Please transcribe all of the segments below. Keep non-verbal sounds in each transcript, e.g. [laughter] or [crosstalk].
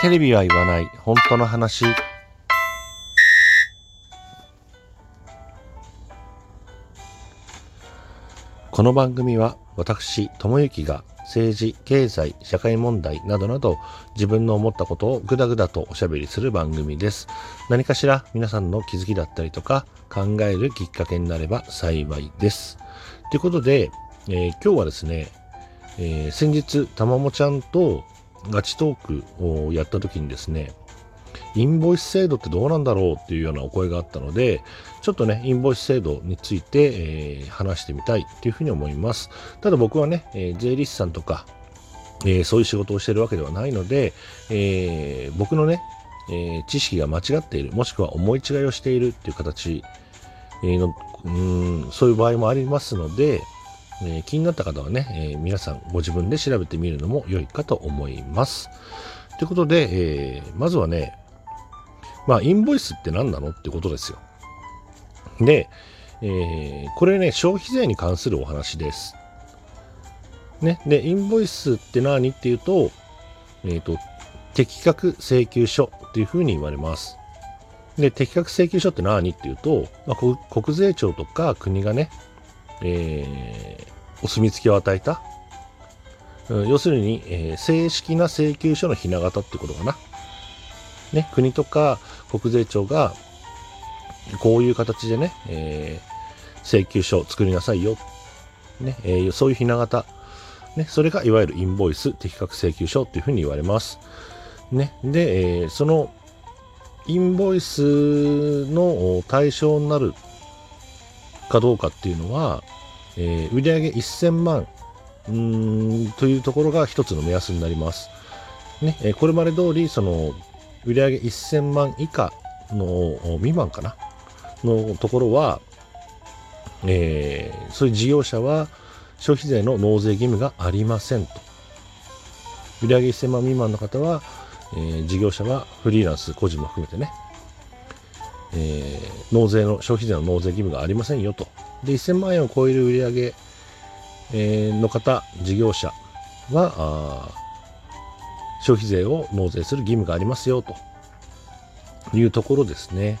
テレビは言わない。本当の話。この番組は私智之が政治経済社会問題などなど自分の思ったことをぐだぐだとおしゃべりする番組です。何かしら皆さんの気づきだったりとか考えるきっかけになれば幸いです。ということで、えー、今日はですね、えー、先日たまもちゃんとガチトークをやった時にですね、インボイス制度ってどうなんだろうっていうようなお声があったので、ちょっとね、インボイス制度について、えー、話してみたいっていうふうに思います。ただ僕はね、えー、税理士さんとか、えー、そういう仕事をしてるわけではないので、えー、僕のね、えー、知識が間違っている、もしくは思い違いをしているっていう形の、うんそういう場合もありますので、えー、気になった方はね、えー、皆さんご自分で調べてみるのも良いかと思います。ということで、えー、まずはね、まあ、インボイスって何なのってことですよ。で、えこれね、消費税に関するお話です。ね、で、インボイスって何っていうと、えっ、と、適格請求書っていうふうに言われます。で、適格請求書って何っていうと、まあ、国税庁とか国がね、えー、お墨付きを与えた、うん、要するに、えー、正式な請求書のひな形ってことかな。ね、国とか国税庁がこういう形でね、えー、請求書を作りなさいよ。ね、えー、そういうひな形。ね、それがいわゆるインボイス適格請求書っていうふうに言われます。ね、で、えー、そのインボイスの対象になるかどうかっていうのは、えー、売上1000万んというところが一つの目安になります。ね、えー、これまで通り、その、売上1000万以下の未満かな？のところは、えー、そういう事業者は消費税の納税義務がありませんと。売上1000万未満の方は、えー、事業者はフリーランス、個人も含めてね、えー、納税の、消費税の納税義務がありませんよと。で、1000万円を超える売り上、えー、の方、事業者は、消費税を納税する義務がありますよというところですね。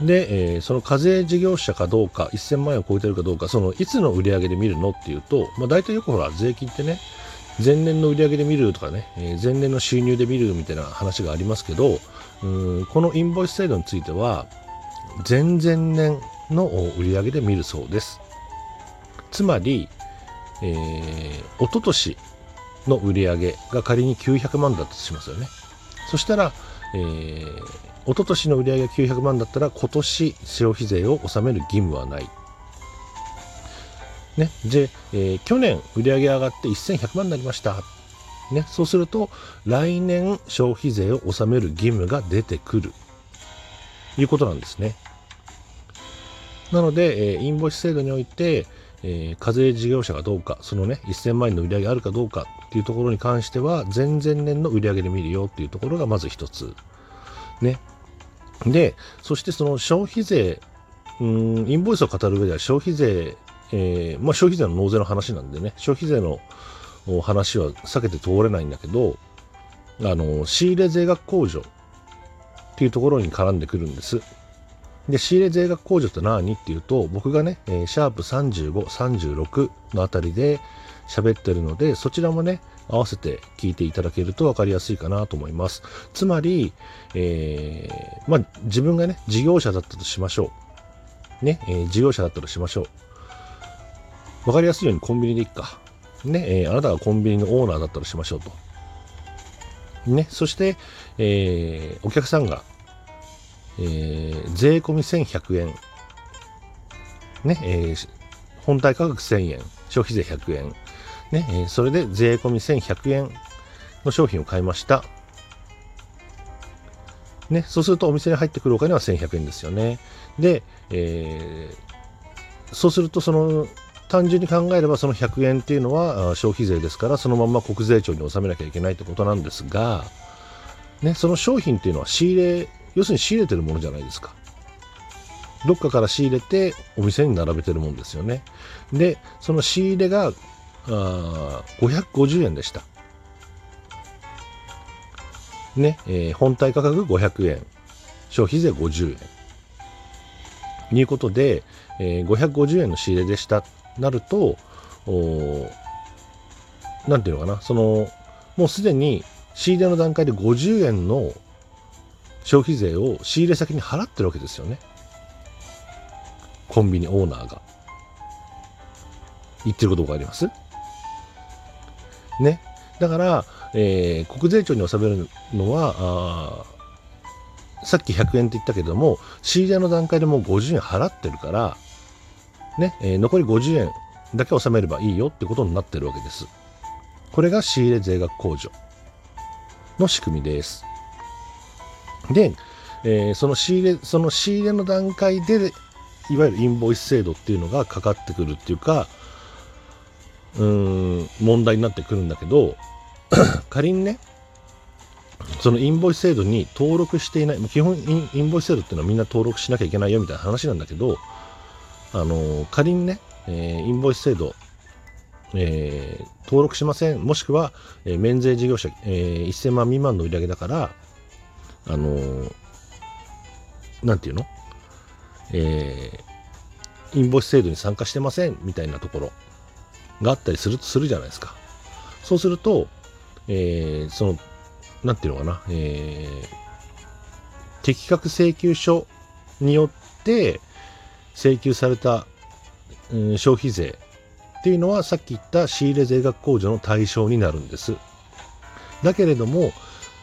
で、えー、その課税事業者かどうか、1000万円を超えてるかどうか、そのいつの売り上げで見るのっていうと、まあ、大体よくほら、税金ってね、前年の売り上げで見るとかね、え、前年の収入で見るみたいな話がありますけど、うんこのインボイス制度については、前々年の売り上げで見るそうです。つまり、えー、一昨年の売り上げが仮に900万だとしますよね。そしたら、えー、一昨年の売り上げが900万だったら今年消費税を納める義務はない。ね、で、えー、去年売り上げ上がって1100万になりました。ね、そうすると来年消費税を納める義務が出てくるいうことなんですね。なので、えー、インボイス制度において、えー、課税事業者がどうか、そのね、1000万円の売り上げあるかどうかっていうところに関しては、前々年の売り上げで見るよっていうところがまず一つ。ね。で、そしてその消費税、うん、インボイスを語る上では消費税えー、まあ、消費税の納税の話なんでね、消費税の話は避けて通れないんだけど、あの、仕入れ税額控除っていうところに絡んでくるんです。で、仕入れ税額控除って何っていうと、僕がね、え、シャープ35、36のあたりで喋ってるので、そちらもね、合わせて聞いていただけると分かりやすいかなと思います。つまり、えー、まあ、自分がね、事業者だったとしましょう。ね、えー、事業者だったとしましょう。わかりやすいようにコンビニでいっか。ね、えー、あなたがコンビニのオーナーだったらしましょうと。ね、そして、えー、お客さんが、えー、税込み1100円。ね、えー、本体価格1000円。消費税100円。ね、えー、それで税込み1100円の商品を買いました。ね、そうするとお店に入ってくるお金は1100円ですよね。で、えー、そうするとその単純に考えればその100円っていうのは消費税ですからそのまま国税庁に納めなきゃいけないってことなんですが、ね、その商品っていうのは仕入れ要するに仕入れてるものじゃないですかどっかから仕入れてお店に並べてるもんですよねでその仕入れがあ550円でしたね、えー、本体価格500円、消費税50円と。いうことで、えー、550円の仕入れでした。なると、おなんていうのかな、その、もうすでに仕入れの段階で50円の消費税を仕入れ先に払ってるわけですよね。コンビニオーナーが。言ってることがあります？ね。だから、えー、国税庁に納めるのは、さっき100円って言ったけども、仕入れの段階でもう50円払ってるから、ね、えー、残り50円だけ納めればいいよってことになってるわけです。これが仕入れ税額控除の仕組みです。で、えー、その仕入れ、その仕入れの段階で、いわゆるインボイス制度っていうのがかかってくるっていうか、うん、問題になってくるんだけど、[coughs] 仮にね、そのインボイス制度に登録していない、基本インボイス制度っていうのはみんな登録しなきゃいけないよみたいな話なんだけど、あの、仮にね、えー、インボイス制度、えー、登録しません、もしくは、えー、免税事業者、えー、1000万未満の売り上げだから、あのー、なんていうの？えー、インボイス制度に参加してません。みたいなところがあったりするとするじゃないですか。そうすると、えー、その、なんていうのかな、えー、適格請求書によって請求された、うん、消費税っていうのはさっき言った仕入れ税額控除の対象になるんです。だけれども、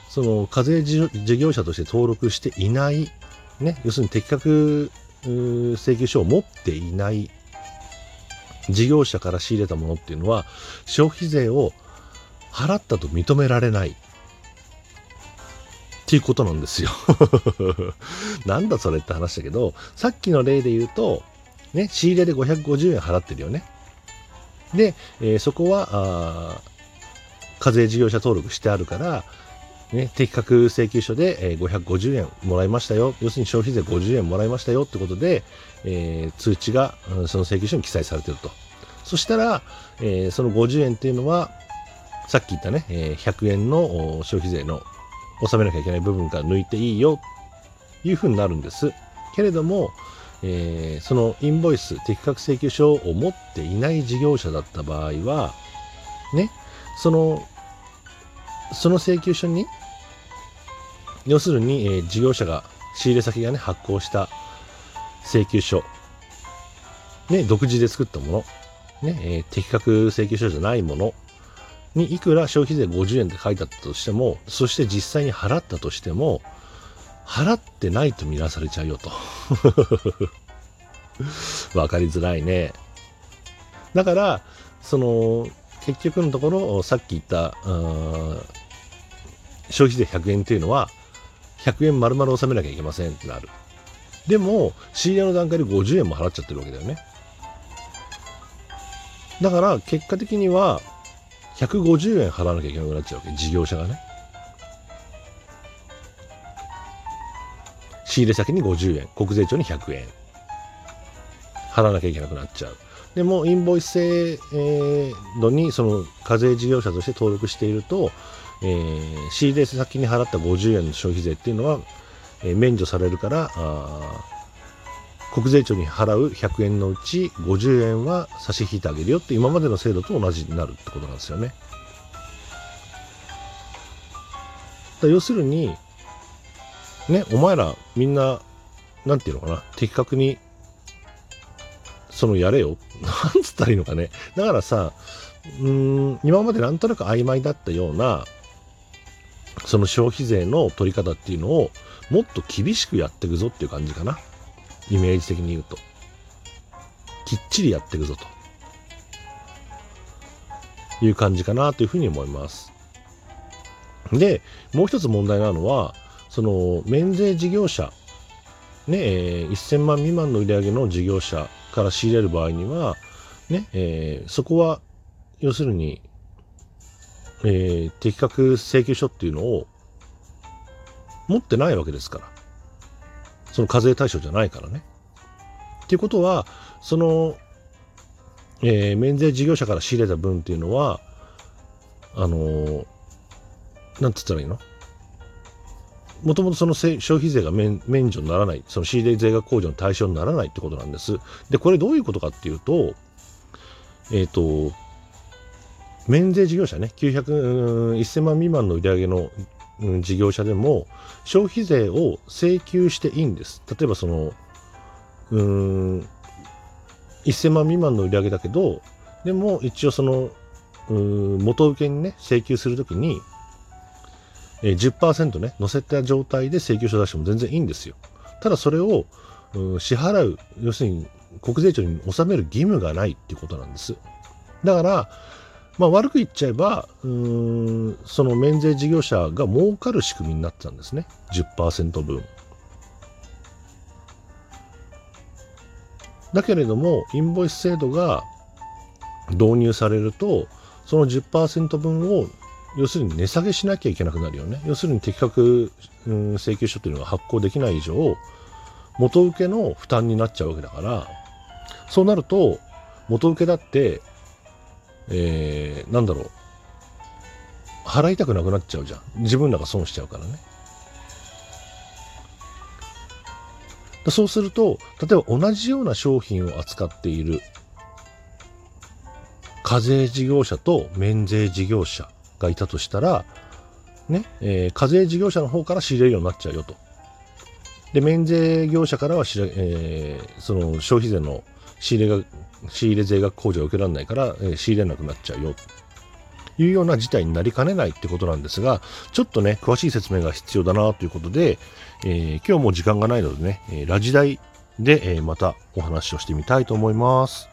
その課税事業者として登録していない、ね、要するに適格請求書を持っていない事業者から仕入れたものっていうのは消費税を払ったと認められないっていうことなんですよ [laughs] なんだそれって話だけどさっきの例で言うとね仕入れで550円払ってるよねで、えー、そこは課税事業者登録してあるからね、適格請求書で、えー、550円もらいましたよ。要するに消費税50円もらいましたよってことで、えー、通知が、うん、その請求書に記載されてると。そしたら、えー、その50円っていうのは、さっき言ったね、え、100円の消費税の納めなきゃいけない部分から抜いていいよ、いうふうになるんです。けれども、えー、そのインボイス、適格請求書を持っていない事業者だった場合は、ね、その、その請求書に、要するに、えー、事業者が、仕入れ先がね、発行した請求書、ね、独自で作ったもの、ね、えー、適格請求書じゃないものにいくら消費税50円って書いてあったとしても、そして実際に払ったとしても、払ってないと見なされちゃうよと。[laughs] わかりづらいね。だから、その、結局のところ、さっき言った、消費税100円っていうのは、100円丸々納めなきゃいけませんってなる。でも、仕入れの段階で50円も払っちゃってるわけだよね。だから、結果的には、150円払わなきゃいけなくなっちゃうわけ、事業者がね。仕入れ先に50円、国税庁に100円。払わなきゃいけなくなっちゃう。でも、インボイス制度にその課税事業者として登録していると、えー、仕入れ先に払った50円の消費税っていうのは、え、免除されるから国税庁に払う100円のうち50円は差し引いてあげるよって今までの制度と同じになるってことなんですよね。だ要するに、ね、お前らみんな、なんていうのかな、的確に、そのやれよ。[laughs] なんつったらいいのかね。だからさ、うん、今までなんとなく曖昧だったような、その消費税の取り方っていうのをもっと厳しくやっていくぞっていう感じかな。イメージ的に言うと。きっちりやっていくぞと。いう感じかなというふうに思います。で、もう一つ問題なのは、その免税事業者、ね、えー、1000万未満の売り上げの事業者から仕入れる場合には、ね、えー、そこは、要するに、えー、適格請求書っていうのを持ってないわけですから。その課税対象じゃないからね。っていうことは、その、えー、免税事業者から仕入れた分っていうのは、あのー、なんつったらいいの？もともとその消費税が免除にならない、その仕入れ税額控除の対象にならないってことなんです。で、これどういうことかっていうと、えっ、ー、と、免税事業者ね、900、1000万未満の売り上げの、事業者でも、消費税を請求していいんです。例えばその、うん、1000万未満の売り上げだけど、でも一応その、元請けにね、請求するときに、え、10%ね、乗せた状態で請求書出しても全然いいんですよ。ただそれを、うん、支払う、要するに国税庁に納める義務がないっていうことなんです。だから、まあ、悪く言っちゃえば、うん、その免税事業者が儲かる仕組みになってたんですね。10%分。だけれども、インボイス制度が導入されると、その10%分を要するに値下げしなきゃいけなくなるよね。要するに的確、うん、請求書というのが発行できない以上、元請けの負担になっちゃうわけだから、そうなると、元請けだって、えー、なんだろう、払いたくなくなっちゃうじゃん。自分らが損しちゃうからね。そうすると、例えば同じような商品を扱っている課税事業者と免税事業者がいたとしたら、ね、えー、課税事業者の方から仕入れるようになっちゃうよと。で、免税業者からは、えー、その消費税の仕入れが、仕入れ税額控除を受けられないから、えー、仕入れなくなっちゃうよ。というような事態になりかねないってことなんですが、ちょっとね、詳しい説明が必要だなということで、えー、今日も時間がないのでね、えラジ台で、えまたお話をしてみたいと思います。